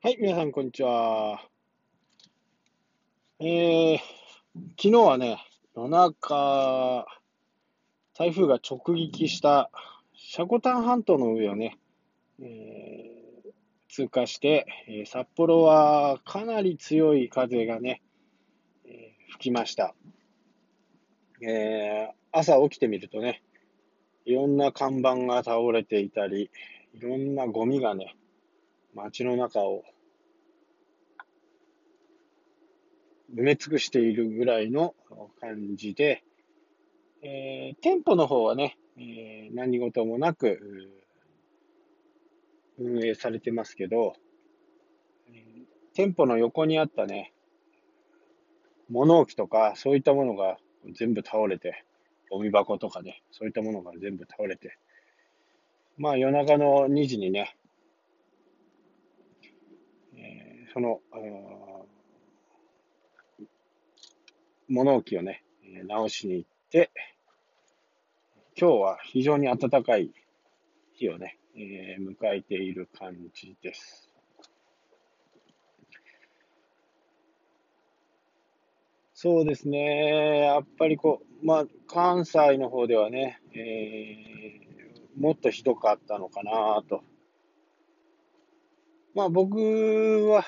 はい、皆さん、こんにちは。えー、昨日はね、夜中、台風が直撃した積丹半島の上をね、えー、通過して、え、札幌はかなり強い風がね、えー、吹きました。えー、朝起きてみるとね、いろんな看板が倒れていたり、いろんなゴミがね、街の中を埋め尽くしているぐらいの感じで、えー、店舗の方はね、えー、何事もなく運営されてますけど、店舗の横にあったね、物置とかそういったものが全部倒れて、ゴミ箱とかね、そういったものが全部倒れて、まあ夜中の2時にね、えー、その、物置をね、直しに行って、今日は非常に暖かい日をね、えー、迎えている感じです。そうですね。やっぱりこう、まあ、関西の方ではね、えー、もっとひどかったのかなと。まあ、僕は、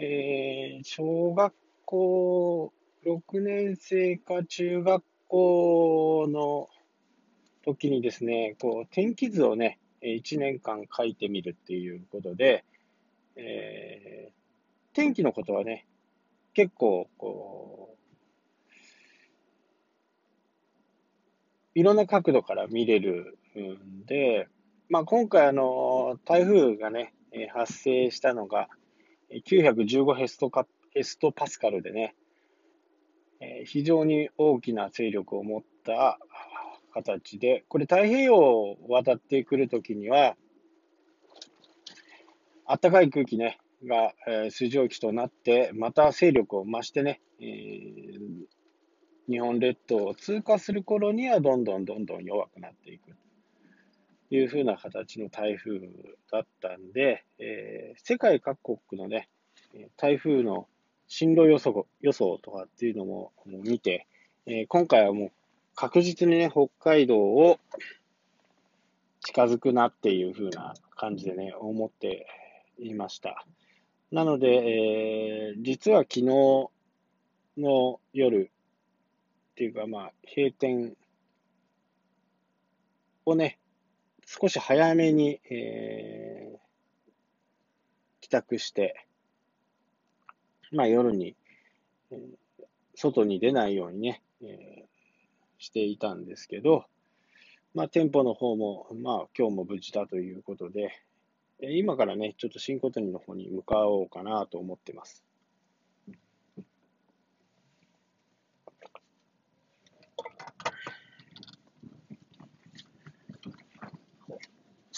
えー、小学校6年生か中学校の時にですね、こう天気図をね、1年間書いてみるっていうことで、えー、天気のことはね、結構こう、いろんな角度から見れるんで、まあ、今回あの、台風がね、え発生したのが、915ヘストカヘストパスカルでね、え非常に大きな勢力を持った形で、これ太平洋を渡ってくるときには、暖かい空気ね、が、え、水蒸気となって、また勢力を増してね、えー、日本列島を通過する頃にはどんどんどんどん弱くなっていく。というふうな形の台風だったんで、えー、世界各国のね、台風の進路予想予想とかっていうのも見て、えー、今回はもう確実にね、北海道を近づくなっていう風な感じでね、思っていました。なので、えー、実は昨日の夜っていうか、まあ、閉店をね、少し早めに、えー、帰宅して、まあ、夜に、外に出ないようにね、えー、していたんですけど、まあ、店舗の方も、まあ、今日も無事だということで、今からね、ちょっと新小谷の方に向かおうかなと思ってます。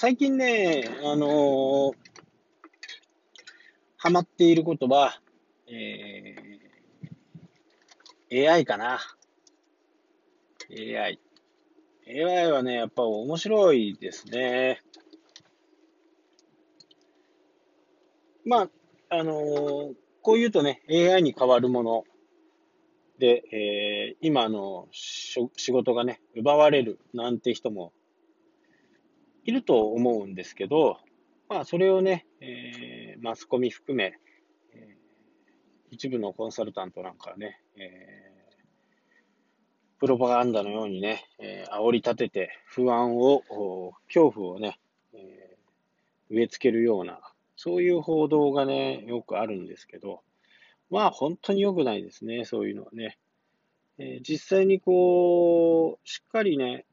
最近ね、あのー、ハマっていることは、えー、AI かな。AI。AI はね、やっぱ面白いですね。まあ、あのー、こう言うとね、AI に代わるもので、えー、今の仕事がね、奪われるなんて人もいると思うんですけど、まあ、それをね、えー、マスコミ含め、一部のコンサルタントなんかね、えー、プロパガンダのようにね、えー、煽り立てて不安を、恐怖をね、えー、植え付けるような、そういう報道がね、よくあるんですけど、まあ本当に良くないですね、そういうのはね。えー、実際にこう、しっかりね、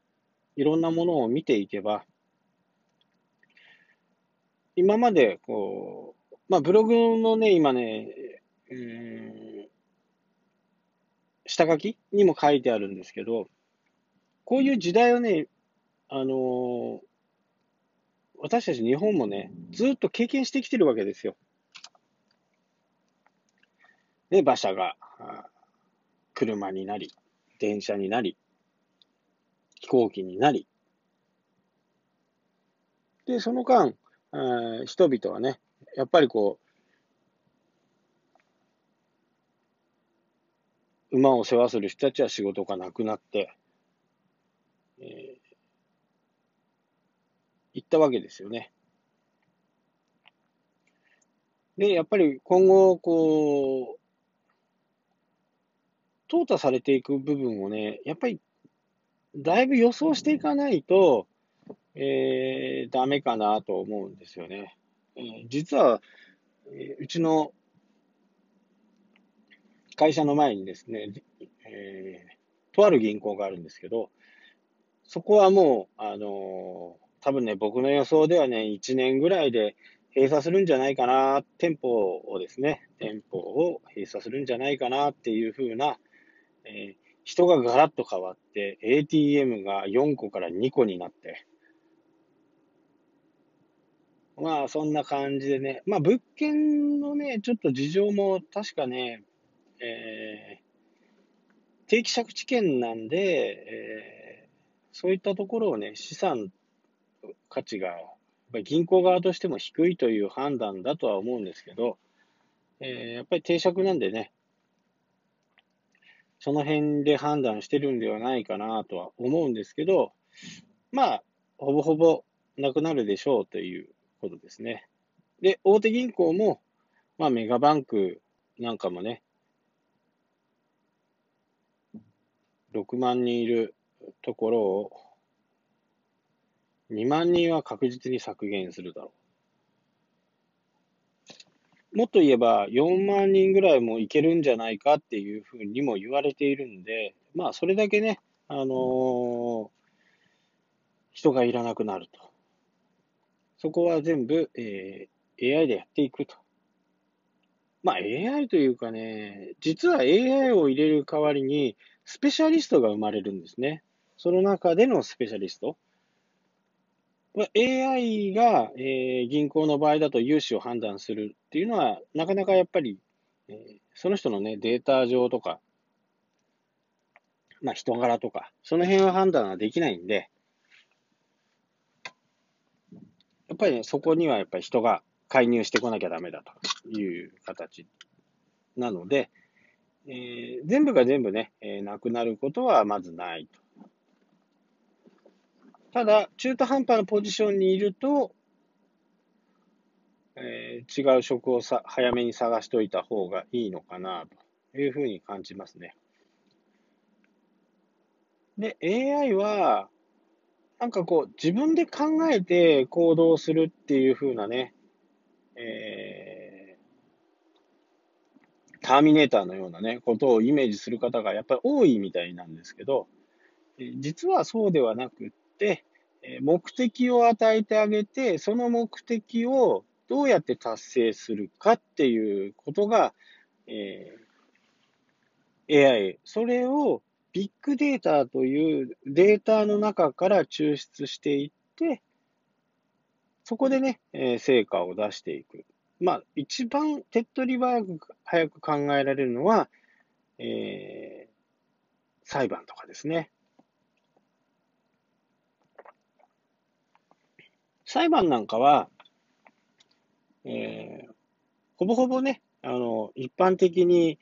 いろんなものを見ていけば、今までこう、まあブログのね、今ね、うん、下書きにも書いてあるんですけど、こういう時代をね、あの、私たち日本もね、ずっと経験してきてるわけですよ。で、馬車が車になり、電車になり、飛行機になり、で、その間、人々はね、やっぱりこう、馬を世話する人たちは仕事がなくなって、えー、行ったわけですよね。で、やっぱり今後、こう、淘汰されていく部分をね、やっぱり、だいぶ予想していかないと、えー、ダメかなと思うんですよね。えー、実は、え、うちの会社の前にですね、えー、とある銀行があるんですけど、そこはもう、あのー、多分ね、僕の予想ではね、1年ぐらいで閉鎖するんじゃないかな、店舗をですね、店舗を閉鎖するんじゃないかなっていうふうな、えー、人がガラッと変わって、ATM が4個から2個になって、まあそんな感じでね、まあ物件のね、ちょっと事情も確かね、えー、定期借地権なんで、えー、そういったところをね、資産価値が銀行側としても低いという判断だとは思うんですけど、えー、やっぱり定借なんでね、その辺で判断してるんではないかなとは思うんですけど、まあ、ほぼほぼなくなるでしょうということですね。で、大手銀行も、まあ、メガバンクなんかもね、6万人いるところを2万人は確実に削減するだろう。もっと言えば、4万人ぐらいもいけるんじゃないかっていうふうにも言われているんで、まあ、それだけね、あのー、人がいらなくなると。そこは全部、えー、AI でやっていくと。まあ、AI というかね、実は AI を入れる代わりに、スペシャリストが生まれるんですね。その中でのスペシャリスト。AI が、えー、銀行の場合だと融資を判断するっていうのは、なかなかやっぱり、えー、その人のね、データ上とか、まあ人柄とか、その辺は判断はできないんで、やっぱりね、そこにはやっぱり人が介入してこなきゃダメだという形なので、えー、全部が全部ね、えー、なくなることはまずないと。ただ、中途半端なポジションにいると、えー、違う職をさ早めに探しておいた方がいいのかなというふうに感じますね。で、AI は、なんかこう、自分で考えて行動するっていうふうなね、えー、ターミネーターのようなね、ことをイメージする方がやっぱり多いみたいなんですけど、実はそうではなくって、目的を与えてあげて、その目的をどうやって達成するかっていうことが、えー、AI、それをビッグデータというデータの中から抽出していって、そこでね、えー、成果を出していく。まあ、一番手っ取り早く早く考えられるのは、えー、裁判とかですね。裁判なんかは、えー、ほぼほぼね、あの、一般的に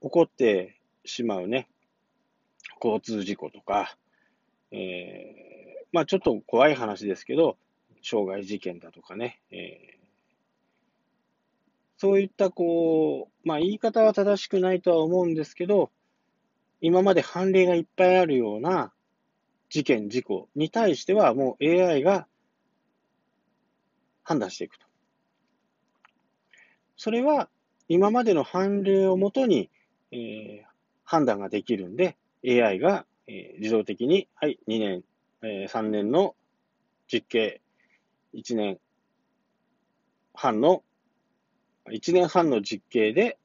起こってしまうね、交通事故とか、えー、まあちょっと怖い話ですけど、傷害事件だとかね、えー、そういったこう、まあ言い方は正しくないとは思うんですけど、今まで判例がいっぱいあるような事件、事故に対してはもう AI が判断していくと。それは今までの判例をもとに、えー、判断ができるんで、AI が、えー、自動的に、はい、2年、えー、3年の実刑、1年半の、1年半の実刑で、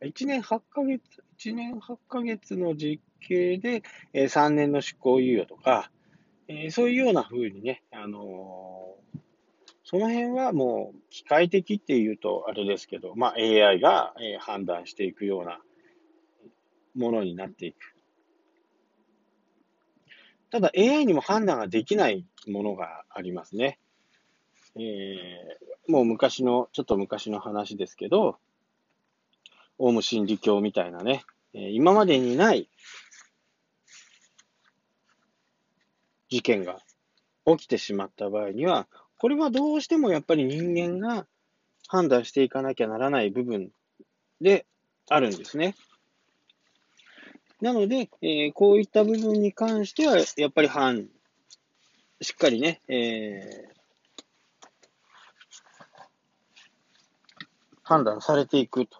1年8ヶ月、1年8ヶ月の実刑で、えー、3年の執行猶予とか、えー、そういうような風にね、あのー、その辺はもう機械的っていうとあれですけど、まあ、AI が判断していくようなものになっていく。ただ AI にも判断ができないものがありますね。えー、もう昔の、ちょっと昔の話ですけど、オウム真理教みたいなね、えー、今までにない事件が起きてしまった場合には、これはどうしてもやっぱり人間が判断していかなきゃならない部分であるんですね。なので、えー、こういった部分に関しては、やっぱり判、しっかりね、えー、判断されていくと。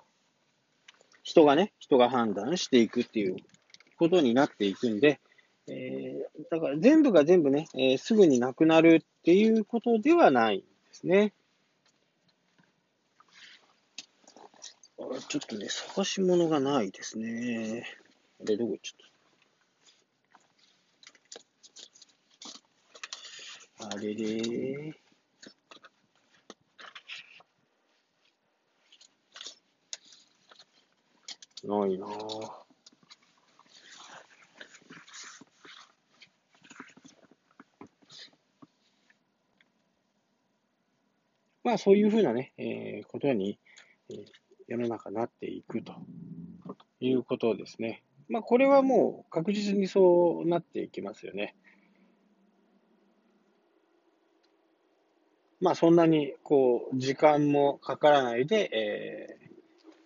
人がね、人が判断していくっていうことになっていくんで、えー、だから全部が全部ね、えー、すぐになくなるっていうことではないんですね。ちょっとね、探し物がないですね。あれ、どこ行っちゃったあれれないなぁ。まあそういうふうなね、えー、ことに、えー、世の中なっていくということですね。まあ、これはもう確実にそうなっていきますよね。まあ、そんなに、こう、時間もかからないで、え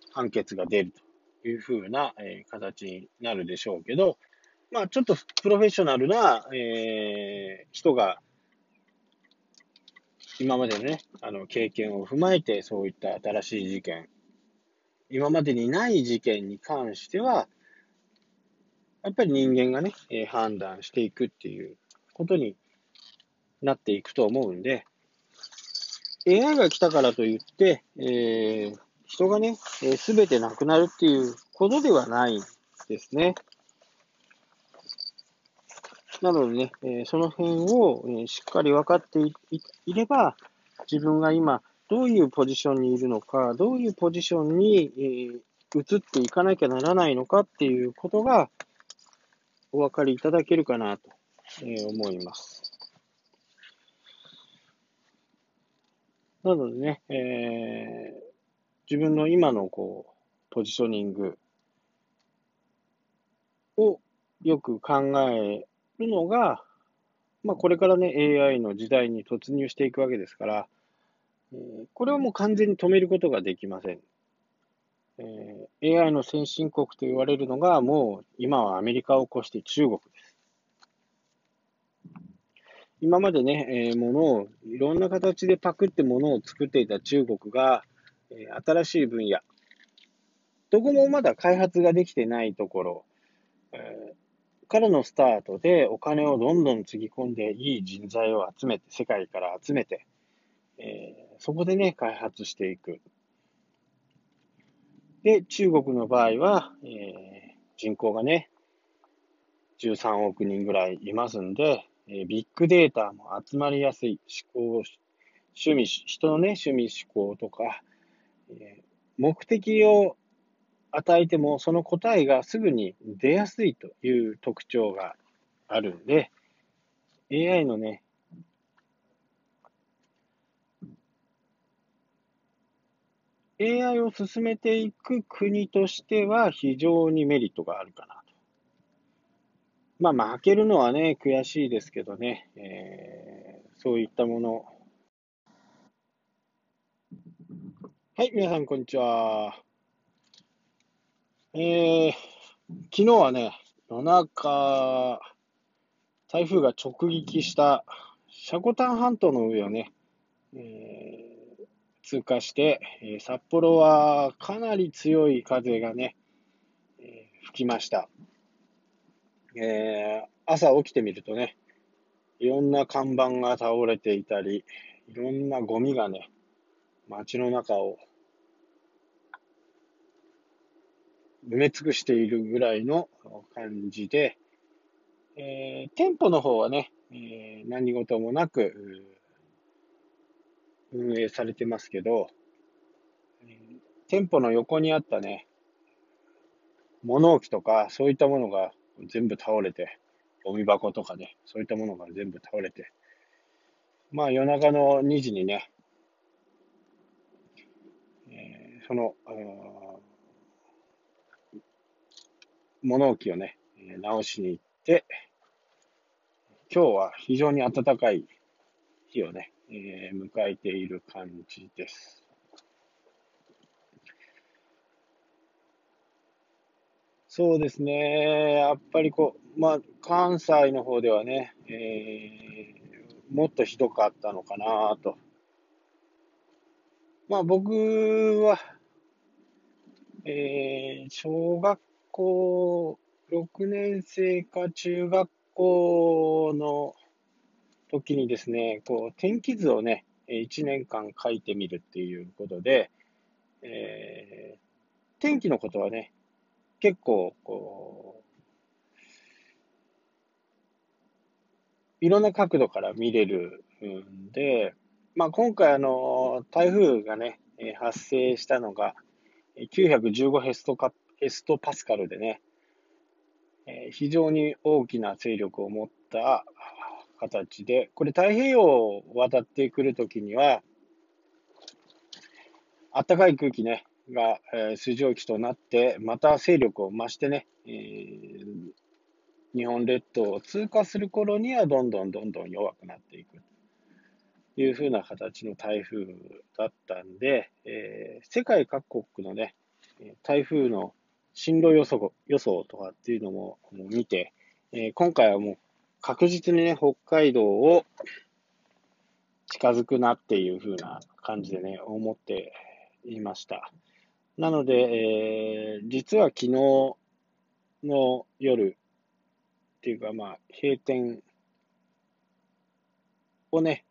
ー、判決が出るというふうな、えー、形になるでしょうけど、まあ、ちょっとプロフェッショナルな、えー、人が、今までのね、あの、経験を踏まえて、そういった新しい事件、今までにない事件に関しては、やっぱり人間がね、えー、判断していくっていうことになっていくと思うんで、AI が来たからといって、えー、人がね、す、え、べ、てなくなるっていうことではないですね。なのでね、えー、その辺を、えー、しっかり分かっていれば、自分が今、どういうポジションにいるのか、どういうポジションに、えー、移っていかなきゃならないのかっていうことが、お分かりいただけるかなと、思います。なのでね、えー、自分の今のこう、ポジショニングをよく考えるのが、まあ、これからね、AI の時代に突入していくわけですから、これはもう完全に止めることができません。えー、AI の先進国と言われるのが、もう今はアメリカを越して中国です。今までね、えー、ものを、いろんな形でパクってものを作っていた中国が、えー、新しい分野、どこもまだ開発ができてないところ、えー、からのスタートでお金をどんどんつぎ込んでいい人材を集めて、世界から集めて、えー、そこでね、開発していく。で、中国の場合は、えー、人口がね、13億人ぐらいいますんで、えー、ビッグデータも集まりやすい思考、趣味、人のね、趣味思考とか、えー、目的を与えてもその答えがすぐに出やすいという特徴があるんで、AI のね、AI を進めていく国としては非常にメリットがあるかなと。まあ負けるのはね、悔しいですけどね、えー、そういったもの。はい、皆さんこんにちは。えー、昨日はね、夜中、台風が直撃したシャコタン半島の上をね、えー通過して、え札幌はかなり強い風がね、え吹きました。えー、朝起きてみるとね、いろんな看板が倒れていたり、いろんなゴミがね、街の中を埋め尽くしているぐらいの感じで、えー、店舗の方はね、えー、何事もなく、運営されてますけど、店舗の横にあったね、物置とか、そういったものが全部倒れて、ゴミ箱とかね、そういったものが全部倒れて、まあ夜中の2時にね、えー、その、物置をね、直しに行って、今日は非常に暖かい日をね、えー、迎えている感じです。そうですね。やっぱりこう、まあ、関西の方ではね、えー、もっとひどかったのかなと。まあ、僕は、えー、小学校6年生か中学校の時にですね、こう、天気図をね、1年間書いてみるっていうことで、えー、天気のことはね、結構、こう、いろんな角度から見れるんで、まあ、今回、あの、台風がね、発生したのが、915ヘストカヘストパスカルでね、非常に大きな勢力を持った形で、これ太平洋を渡ってくるときには、暖かい空気ね、が、えー、水蒸気となって、また勢力を増してね、えー、日本列島を通過する頃にはどんどんどんどん弱くなっていく。というふうな形の台風だったんで、えー、世界各国のね、台風の進路予想予想とかっていうのも見て、え、今回はもう確実にね、北海道を近づくなっていうふうな感じでね、思っていました。なので、えー、実は昨日の夜っていうか、まあ、閉店をね、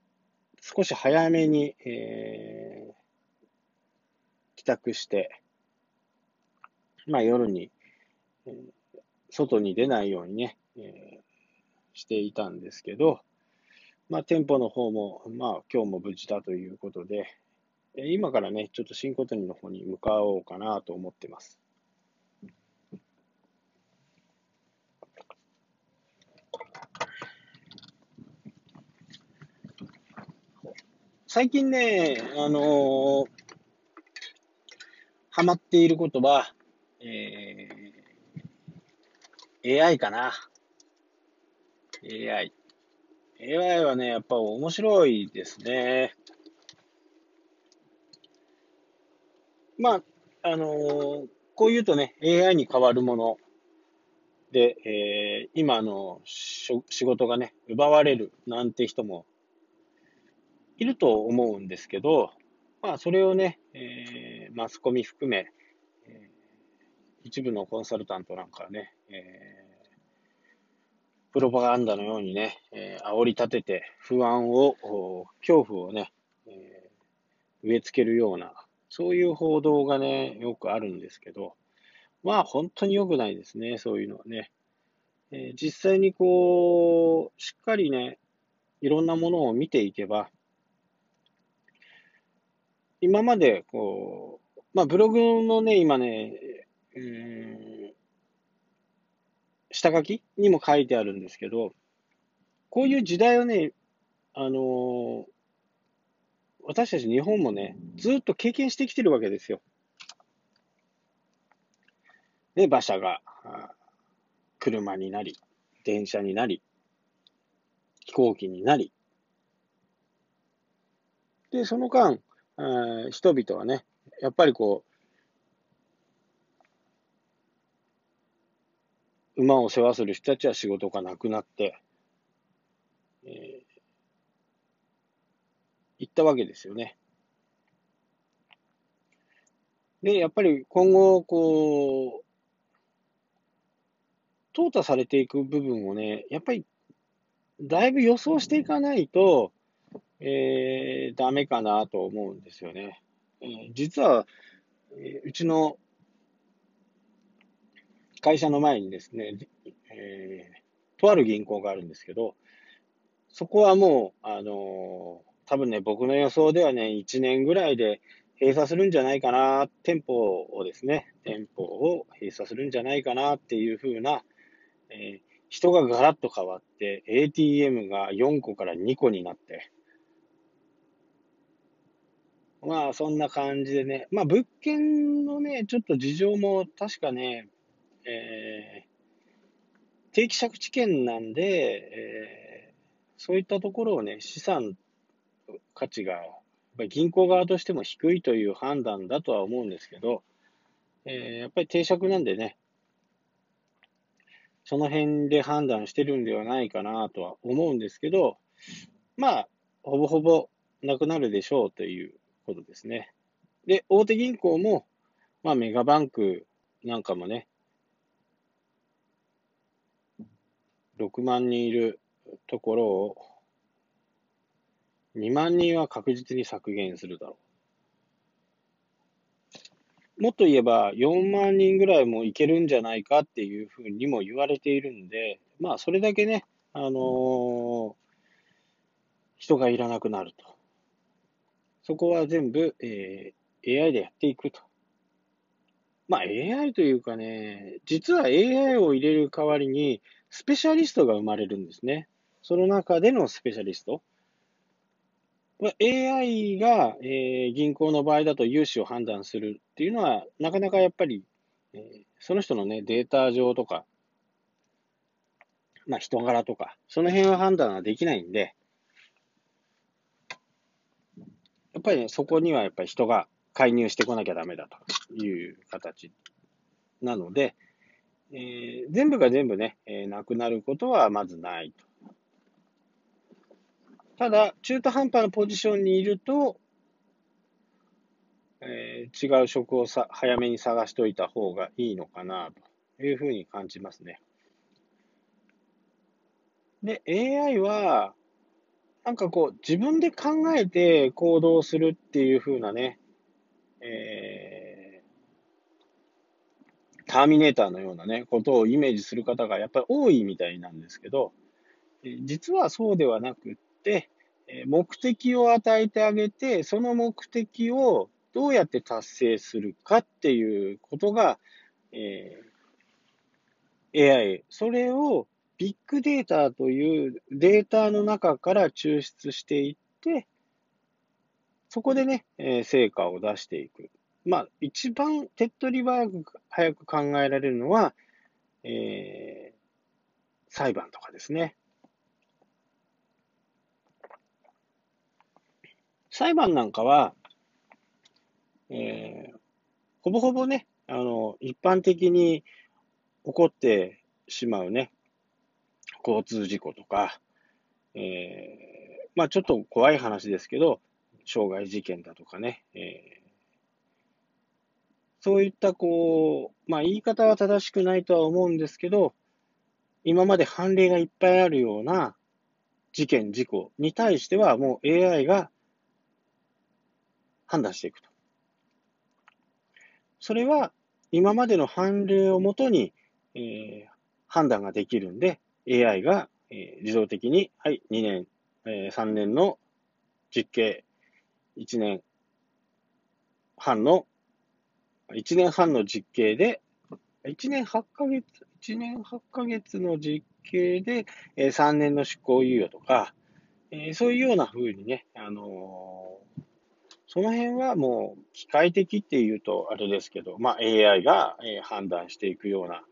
少し早めに、えー、帰宅して、まあ夜に、外に出ないようにね、え、していたんですけど、まあ店舗の方も、まあ今日も無事だということで、今からね、ちょっと新小谷の方に向かおうかなと思ってます。最近ね、あのー、ハマっていることは、えー、AI かな。AI。AI はね、やっぱ面白いですね。まあ、あのー、こう言うとね、AI に代わるもので、えー、今の仕事がね、奪われるなんて人もいると思うんですけど、まあ、それをね、えー、マスコミ含め、えー、一部のコンサルタントなんかはね、え、プロパガンダのようにね、えー、煽り立てて不安を、恐怖をね、えー、植え付けるような、そういう報道がね、よくあるんですけど、まあ本当に良くないですね、そういうのはね。えー、実際にこう、しっかりね、いろんなものを見ていけば、今までこう、まあブログのね、今ね、うん、下書きにも書いてあるんですけど、こういう時代をね、あのー、私たち日本もね、ずっと経験してきてるわけですよ。で、馬車が車になり、電車になり、飛行機になり、で、その間、人々はね、やっぱりこう馬を世話する人たちは仕事がなくなって、え行ったわけですよね。で、やっぱり今後、こう、淘汰されていく部分をね、やっぱり、だいぶ予想していかないと、えー、ダメかなと思うんですよね。えー、実は、えー、うちの会社の前にですね、えー、とある銀行があるんですけど、そこはもう、あの多分ね、僕の予想ではね、1年ぐらいで閉鎖するんじゃないかな、店舗をですね、店舗を閉鎖するんじゃないかなっていうふうな、えー、人がガラッと変わって、ATM が4個から2個になって、まあ、そんな感じでね。まあ、物件のね、ちょっと事情も確かね、えー、定期借地権なんで、えー、そういったところをね、資産価値が、銀行側としても低いという判断だとは思うんですけど、えー、やっぱり定借なんでね、その辺で判断してるんではないかなとは思うんですけど、まあ、ほぼほぼなくなるでしょうということですね。で、大手銀行も、まあ、メガバンクなんかもね、6万人いるところを、2万人は確実に削減するだろう。もっと言えば、4万人ぐらいもいけるんじゃないかっていうふうにも言われているんで、まあ、それだけね、あのー、人がいらなくなると。そこは全部、えー、AI でやっていくと。まあ AI というかね、実は AI を入れる代わりに、スペシャリストが生まれるんですね。その中でのスペシャリスト。AI が、えー、銀行の場合だと融資を判断するっていうのは、なかなかやっぱり、えー、その人のね、データ上とか、まあ人柄とか、その辺は判断はできないんで、やっぱりね、そこにはやっぱり人が介入してこなきゃダメだという形なので、えー、全部が全部ね、えー、なくなることはまずないと。ただ、中途半端なポジションにいると、えー、違う職をさ早めに探しといた方がいいのかなというふうに感じますね。で、AI は、なんかこう、自分で考えて行動するっていう風なね、えー、ターミネーターのようなね、ことをイメージする方がやっぱり多いみたいなんですけど、実はそうではなくって、目的を与えてあげて、その目的をどうやって達成するかっていうことが、えー、AI、それをビッグデータというデータの中から抽出していって、そこでね、え成果を出していく。まあ、一番手っ取り早く早く考えられるのは、えー、裁判とかですね。裁判なんかは、えー、ほぼほぼね、あの、一般的に起こってしまうね、交通事故とか、えー、まあちょっと怖い話ですけど、傷害事件だとかね、えー、そういったこう、まあ言い方は正しくないとは思うんですけど、今まで判例がいっぱいあるような事件、事故に対してはもう AI が判断していくと。それは今までの判例をもとに、えー、判断ができるんで、AI が、えー、自動的に、はい、2年、えー、3年の実刑、1年半の、1年半の実刑で、1年8ヶ月、1年8ヶ月の実刑で、えー、3年の執行猶予とか、えー、そういうような風にね、あのー、その辺はもう機械的っていうとあれですけど、まあ AI が、えー、判断していくような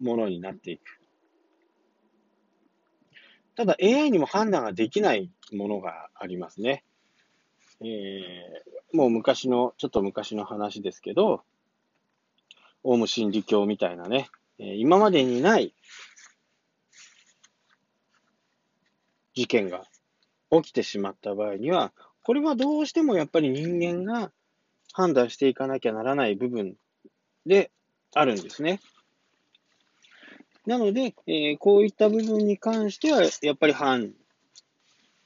ものになっていく。ただ AI にも判断ができないものがありますね。えー、もう昔の、ちょっと昔の話ですけど、オウム真理教みたいなね、えー、今までにない事件が起きてしまった場合には、これはどうしてもやっぱり人間が判断していかなきゃならない部分であるんですね。なので、えー、こういった部分に関しては、やっぱり判、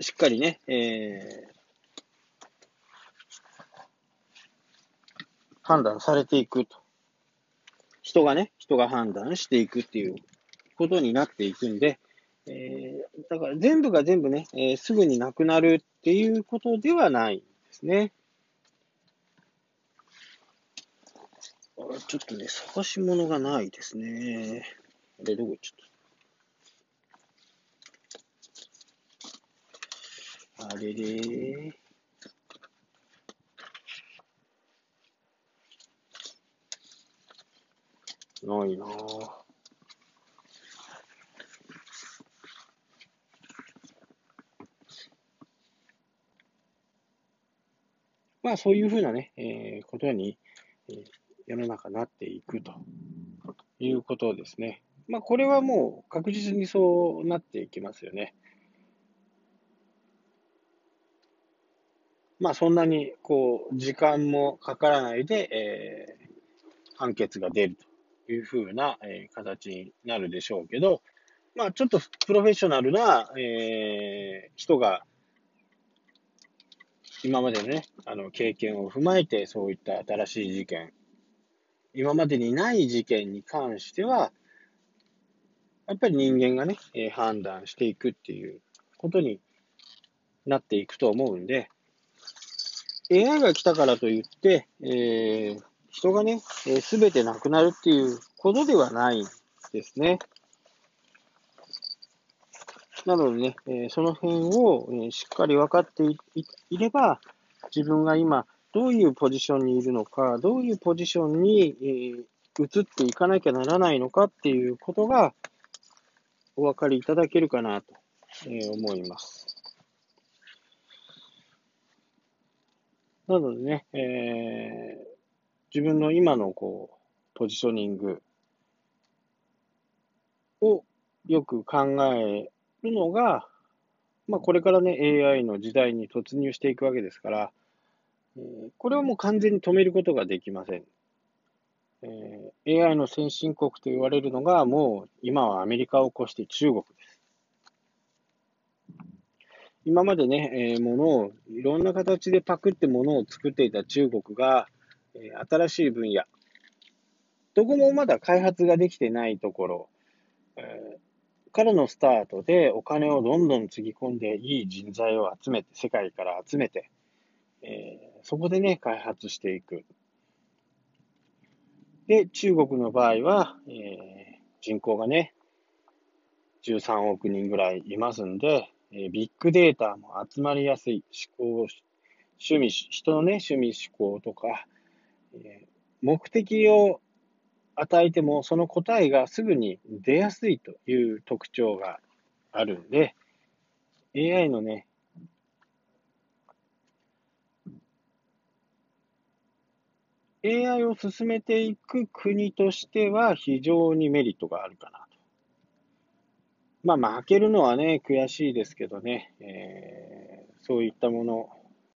しっかりね、えー、判断されていくと。人がね、人が判断していくっていうことになっていくんで、えー、だから全部が全部ね、えー、すぐになくなるっていうことではないんですね。ちょっとね、探し物がないですね。あれ、どこ行っちゃった？あれれないなぁ。まあそういうふうなね、えー、ことに、えー、世の中なっていくということですね。まあこれはもう確実にそうなっていきますよね。まあそんなにこう時間もかからないで、えー、判決が出るというふうな、え、形になるでしょうけど、まあちょっとプロフェッショナルな、え、人が今までのね、あの経験を踏まえてそういった新しい事件、今までにない事件に関しては、やっぱり人間がね、え、判断していくっていうことになっていくと思うんで、AI が来たからといって、えー、人がね、す、え、べ、てなくなるっていうことではないですね。なのでね、えー、その辺を、えー、しっかり分かっていれば、自分が今、どういうポジションにいるのか、どういうポジションに、えー、移っていかなきゃならないのかっていうことが、お分かりいただけるかなと、え思います。なのでね、えー、自分の今のこう、ポジショニングをよく考えるのが、まあ、これからね、AI の時代に突入していくわけですから、えー、これはもう完全に止めることができません。えー、AI の先進国と言われるのが、もう今はアメリカを越して中国です。今までね、えー、ものをいろんな形でパクってものを作っていた中国が、え、新しい分野、どこもまだ開発ができてないところ、えー、からのスタートでお金をどんどんつぎ込んでいい人材を集めて、世界から集めて、え、そこでね、開発していく。で、中国の場合は、えー、人口がね、13億人ぐらいいますんで、えビッグデータも集まりやすい思考、趣味、人のね、趣味思考とか、目的を与えてもその答えがすぐに出やすいという特徴があるんで、AI のね、AI を進めていく国としては非常にメリットがあるかなと。まあ、負けるのはね、悔しいですけどね、えー、そういったもの、